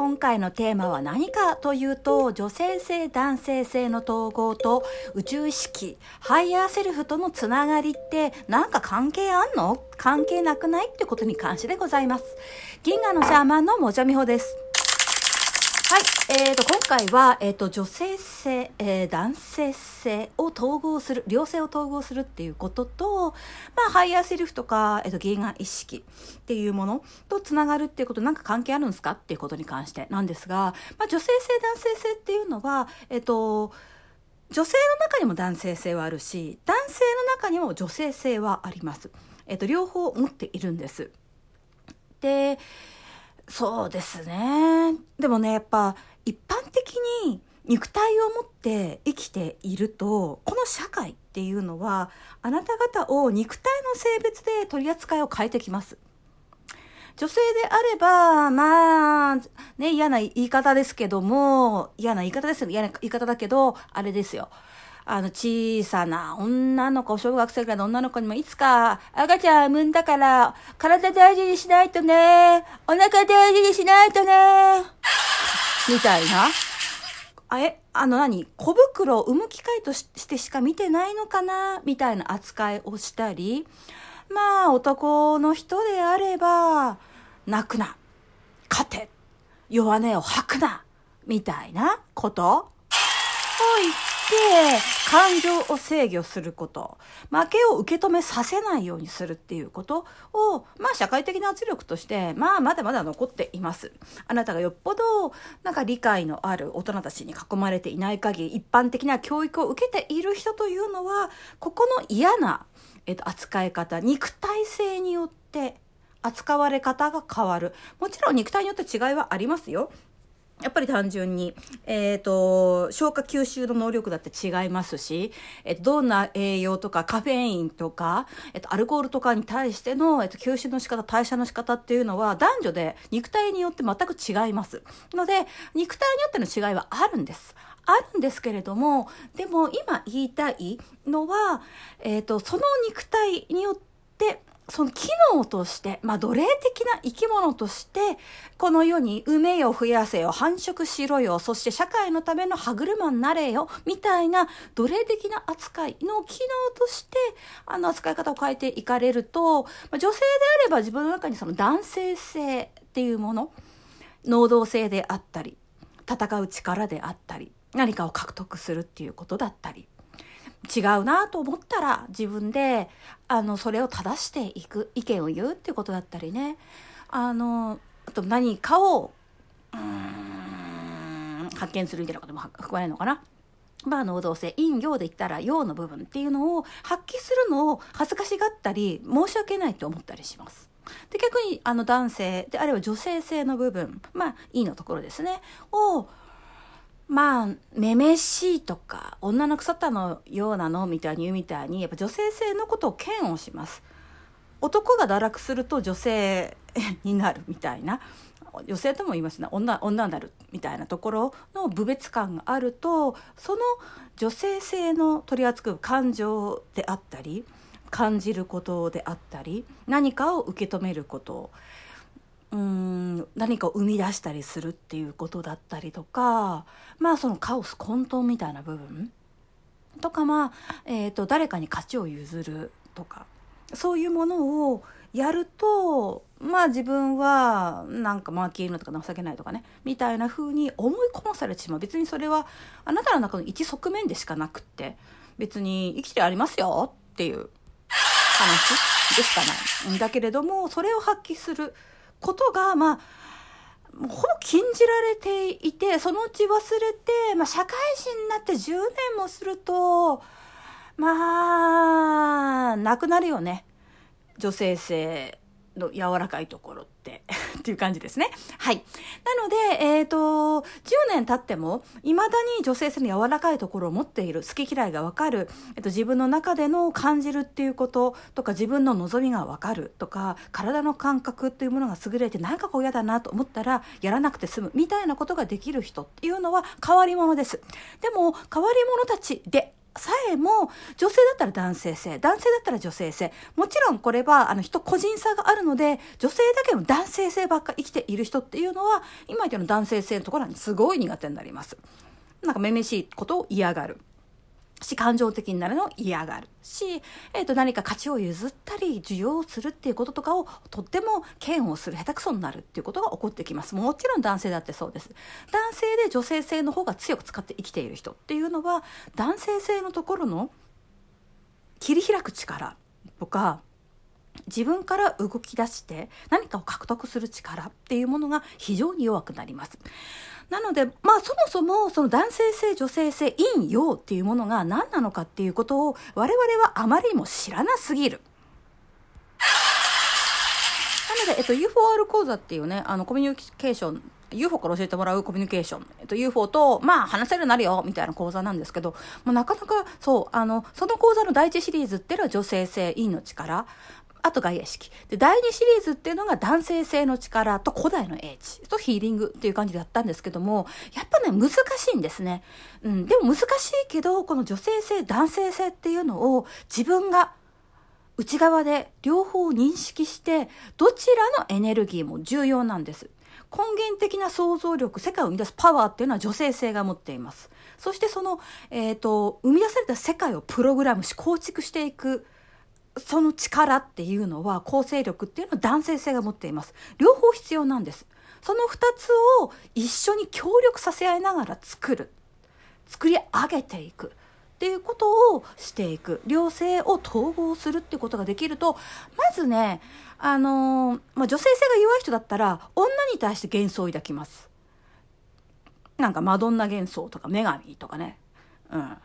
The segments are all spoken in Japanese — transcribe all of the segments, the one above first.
今回のテーマは何かというと、女性性、男性性の統合と宇宙意識、ハイヤーセルフとのつながりってなんか関係あんの？関係なくない？ってことに関してでございます。銀河のシャーマンのもじゃみほです。えーと、今回は、えーと、女性性、えー、男性性を統合する、両性を統合するっていうことと、まあ、ハイヤーセルフとか、えっ、ー、と、原眼意識っていうものとつながるっていうこと、なんか関係あるんですかっていうことに関してなんですが、まあ、女性性、男性性っていうのは、えっ、ー、と、女性の中にも男性性はあるし、男性の中にも女性性はあります。えっ、と、両方持っているんです。で、そうですね。でもね、やっぱ一般的に肉体を持って生きていると、この社会っていうのは、あなた方を肉体の性別で取り扱いを変えてきます。女性であれば、まあ、ね、嫌な言い方ですけども、嫌な言い方ですよ。嫌な言い方だけど、あれですよ。あの、小さな女の子、小学生ぐらいの女の子にもいつか赤ちゃん産んだから、体大事にしないとね、お腹大事にしないとね、みたいな。あえ、あの何？小袋を産む機会としてしか見てないのかな？みたいな扱いをしたり、まあ男の人であれば、泣くな、勝て、弱音を吐くな、みたいなこと。を言って感情を制御すること、負けを受け止めさせないようにするっていうことを、まあ社会的な圧力として、まあまだまだ残っています。あなたがよっぽど、なんか理解のある大人たちに囲まれていない限り、一般的な教育を受けている人というのは、ここの嫌な、えっと、扱い方、肉体性によって扱われ方が変わる。もちろん肉体によって違いはありますよ。やっぱり単純に、えっ、ー、と、消化吸収の能力だって違いますし、えっ、と、どんな栄養とかカフェインとか、えっ、と、アルコールとかに対しての、えっ、と、吸収の仕方、代謝の仕方っていうのは男女で肉体によって全く違います。ので、肉体によっての違いはあるんです。あるんですけれども、でも今言いたいのは、えっ、と、その肉体によって、その機能として、まあ、奴隷的な生き物として、この世に埋めよ、増やせよ、繁殖しろよ、そして社会のための歯車になれよ、みたいな奴隷的な扱いの機能として、あの、扱い方を変えていかれると、まあ、女性であれば自分の中にその男性性っていうもの、能動性であったり、戦う力であったり、何かを獲得するっていうことだったり、違うなと思ったら自分であのそれを正していく意見を言うっていうことだったりねあのあと何かをうん発見するみたいなことも含まれるのかな。まあ、能動性、陰陽で言ったら陽の部分っていうのを発揮するのを恥ずかしがったり、申し訳ないと思ったりします。で、逆に、あの男性であれば女性性の部分、まあ、いいのところですね、を、まあ、めめしいとか、女の腐ったのようなのみたいに言うみたいに、やっぱ女性性のことを嫌悪します。男が堕落すると女性になるみたいな。女性とも言いますね女女になるみたいなところの部別感があるとその女性性の取り扱う感情であったり感じることであったり何かを受け止めることうん何かを生み出したりするっていうことだったりとかまあそのカオス混沌みたいな部分。とかまあ、えーと、誰かに勝ちを譲るとかそういうものをやるとまあ自分はなんか負けるのとか情けないとかねみたいな風に思い込まされてしまう。別にそれはあなたの中の一側面でしかなくって別に生きてありますよっていう話でしかない。んだけれどもそれを発揮することが、まあ、ほぼ禁じられていて、そのうち忘れて、まあ、社会人になって10年もすると、まあ、なくなるよね。女性性の柔らかいところって っていう感じですね。はい。なので、えっ、ー、と、10年経っても、未だに女性性の柔らかいところを持っている、好き嫌いがわかる、えっ、と、自分の中での感じるっていうこととか、自分の望みがわかるとか、体の感覚っていうものが優れて、なんかこう嫌だなと思ったら、やらなくて済む、みたいなことができる人っていうのは変わり者です。でも、変わり者たちでさえも女性だったら男性性男性だったら女性性もちろんこれはあの人個人差があるので女性だけの男性性ばっか生きている人っていうのは今言ったような男性性のところはすごい苦手になります。なんかめめしいことを嫌がる。し、感情的になるのを嫌がるし、えっ、ー、と、何か価値を譲ったり、需要をするっていうこととかを、とっても嫌悪する、下手くそになるっていうことが起こってきます。もちろん男性だってそうです。男性で女性性の方が強く使って生きている人っていうのは、男性性のところの切り開く力とか、自分から動き出して何かを獲得する力っていうものが非常に弱くなります。なので、まあそもそもその男性性、女性性、陰陽っていうものが何なのかっていうことを我々はあまりにも知らなすぎる。なので、えっと、UFOR 講座っていうね、あの、コミュニケーション、UFO から教えてもらうコミュニケーション、えっと、UFO と、まあ、話せるようになるよ、みたいな講座なんですけど、もうなかなか、そう、あの、その講座の第一シリーズっていうのは女性性、陰の力。あと外野式。で、第2シリーズっていうのが男性性の力と古代の英知とヒーリングっていう感じでやったんですけども、やっぱね、難しいんですね。うん、でも難しいけど、この女性性、男性性っていうのを自分が内側で両方認識して、どちらのエネルギーも重要なんです。根源的な想像力、世界を生み出すパワーっていうのは女性性が持っています。そしてその、えっ、ー、と、生み出された世界をプログラムし、構築していくその力っていうのは構成力っていうのは男性性が持っています。両方必要なんです。その2つを一緒に協力させ合いながら作る。作り上げていく。っていうことをしていく。両性を統合するっていうことができると、まずね、あのー、まあ、女性性が弱い人だったら、女に対して幻想を抱きます。なんかマドンナ幻想とか女神とかね。うん。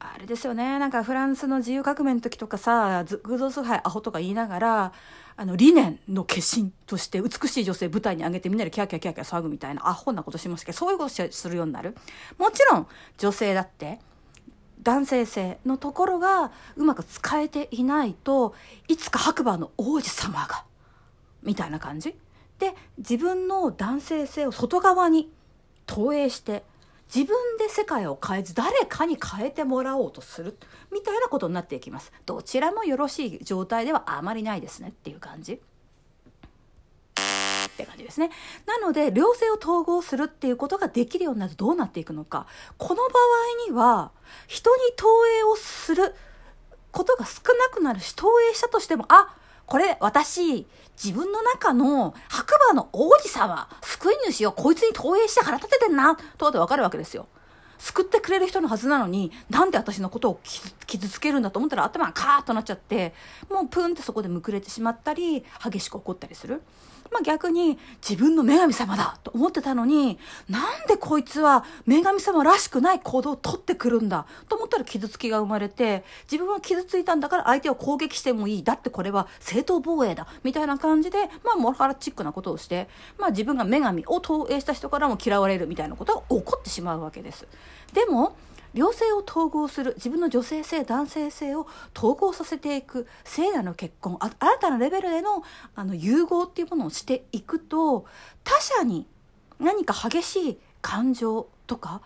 あれですよね。なんかフランスの自由革命の時とかさ、偶像崇拝アホとか言いながら、あの、理念の化身として美しい女性舞台に上げてみんなでキャーキャーキャーキャー騒ぐみたいなアホなことしますけど、そういうことするようになる。もちろん、女性だって、男性性のところがうまく使えていないといつか白馬の王子様がみたいな感じで自分の男性性を外側に投影して自分で世界を変えず誰かに変えてもらおうとするみたいなことになっていきます。どちらもよろしい状態ではあまりないですねっていう感じ。って感じですね。なので、両性を統合するっていうことができるようになるとどうなっていくのか。この場合には、人に投影をすることが少なくなるし、投影したとしても、あ、これ私、自分の中の白馬の王子様、救い主をこいつに投影して腹立ててんな、とかでわかるわけですよ。救ってくれる人のはずなのに、なんで私のことを傷つけるんだと思ったら頭がカーッとなっちゃって、もうプンってそこでむくれてしまったり、激しく怒ったりする。まあ、逆に自分の女神様だと思ってたのに、なんでこいつは女神様らしくない行動をとってくるんだと思ったら傷つきが生まれて、自分は傷ついたんだから相手を攻撃してもいい。だってこれは正当防衛だ。みたいな感じで、まあ、モラハラチックなことをして、まあ、自分が女神を投影した人からも嫌われるみたいなことが起こってしまうわけです。でも、両性を統合する自分の女性性男性性を統合させていく聖なる結婚新たなレベルでのあの融合っていうものをしていくと他者に何か激しい感情とか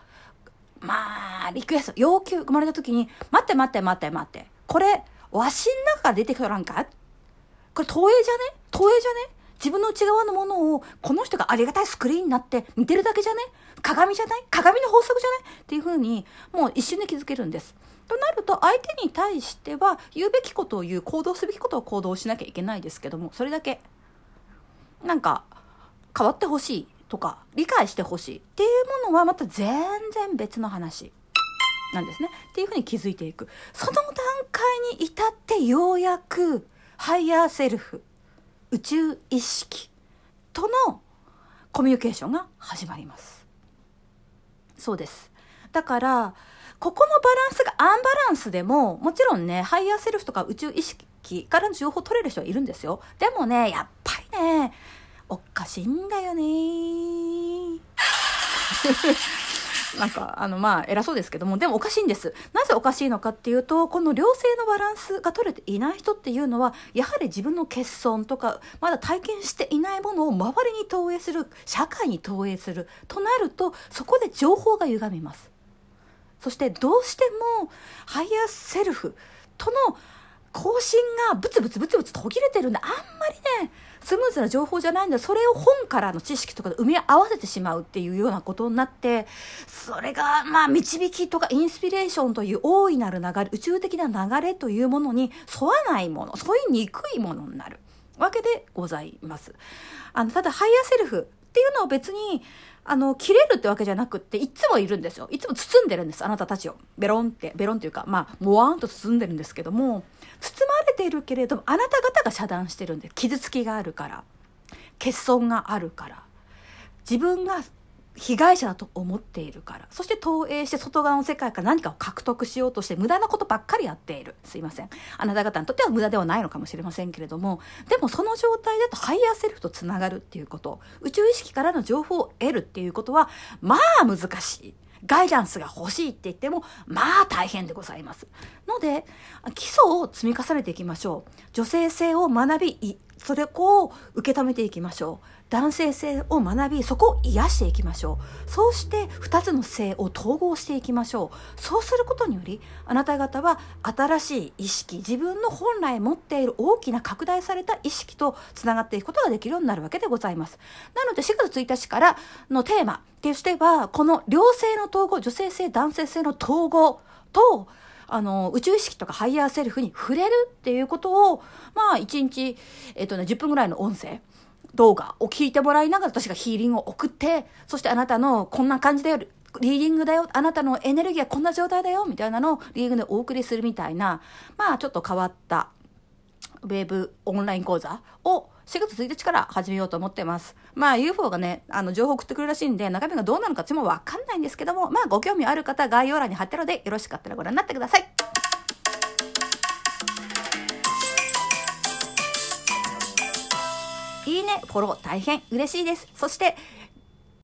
まあリクエスト要求生まれた時に「待って待って待って待ってこれわしん中から出てくらんか?」これ投影じゃね？投影じゃね？自分の内側のものをこの人がありがたいスクリーンになって見てるだけじゃね？鏡じゃない？鏡の法則じゃない？っていうふうにもう一瞬で気づけるんです。となると相手に対しては言うべきことを言う行動すべきことを行動しなきゃいけないですけどもそれだけなんか変わってほしいとか理解してほしいっていうものはまた全然別の話。なんですね。っていうふうに気づいていく。その段階に至ってようやくハイヤーセルフ宇宙意識とのコミュニケーションが始まります。そうです。だからここのバランスがアンバランスでももちろんねハイヤーセルフとか宇宙意識からの情報を取れる人はいるんですよ。でもねやっぱりねおかしいんだよねなんか、あの、まあ、偉そうですけども、でもおかしいんです。なぜおかしいのかっていうと、この両性のバランスが取れていない人っていうのは、やはり自分の欠損とか、まだ体験していないものを周りに投影する、社会に投影する、となると、そこで情報が歪みます。そしてどうしてもハイヤーセルフとの交信がブツブツブツブツ途切れてるんであんまりねスムーズな情報じゃないんだそれを本からの知識とかで埋め合わせてしまうっていうようなことになってそれがまあ導きとかインスピレーションという大いなる流れ宇宙的な流れというものに沿わないもの沿いにくいものになるわけでございます。あのただハイヤーセルフっていうのは別にあの、切れるってわけじゃなくって、いつもいるんですよ。いつも包んでるんです。あなたたちを。ベロンって、ベロンっていうか、まあ、もわーんと包んでるんですけども、包まれているけれども、あなた方が遮断してるんで、傷つきがあるから、欠損があるから、自分が被害者だと思っているからそして投影して外側の世界から何かを獲得しようとして無駄なことばっかりやっている。すいません。あなた方にとっては無駄ではないのかもしれませんけれどもでもその状態だとハイヤーセルフとつながるっていうこと宇宙意識からの情報を得るっていうことはまあ難しい。ガイダンスが欲しいって言っても、まあ大変でございます。ので、基礎を積み重ねていきましょう。女性性を学び、それを受け止めていきましょう。男性性を学びそこを癒していきましょう。そうして2つの性を統合していきましょう。そうすることによりあなた方は新しい意識自分の本来持っている大きな拡大された意識とつながっていくことができるようになるわけでございます。なので4月1日からのテーマとしてはこの両性の統合女性性男性性の統合とあの、宇宙意識とかハイヤーセルフに触れるっていうことを、まあ、1日、えっとね、10分ぐらいの音声、動画を聞いてもらいながら私がヒーリングを送って、そしてあなたのこんな感じだよ、リーディングだよ、あなたのエネルギーはこんな状態だよ、みたいなのをリーディングでお送りするみたいな、まあちょっと変わったウェブオンライン講座を4月1日から始めようと思ってます。まあ UFO がね、あの情報送ってくるらしいんで、中身がどうなのかちもわかんないんですけども、まあご興味ある方、概要欄に貼ってるので、よろしかったらご覧になってください。フォロー大変嬉しいです。そして、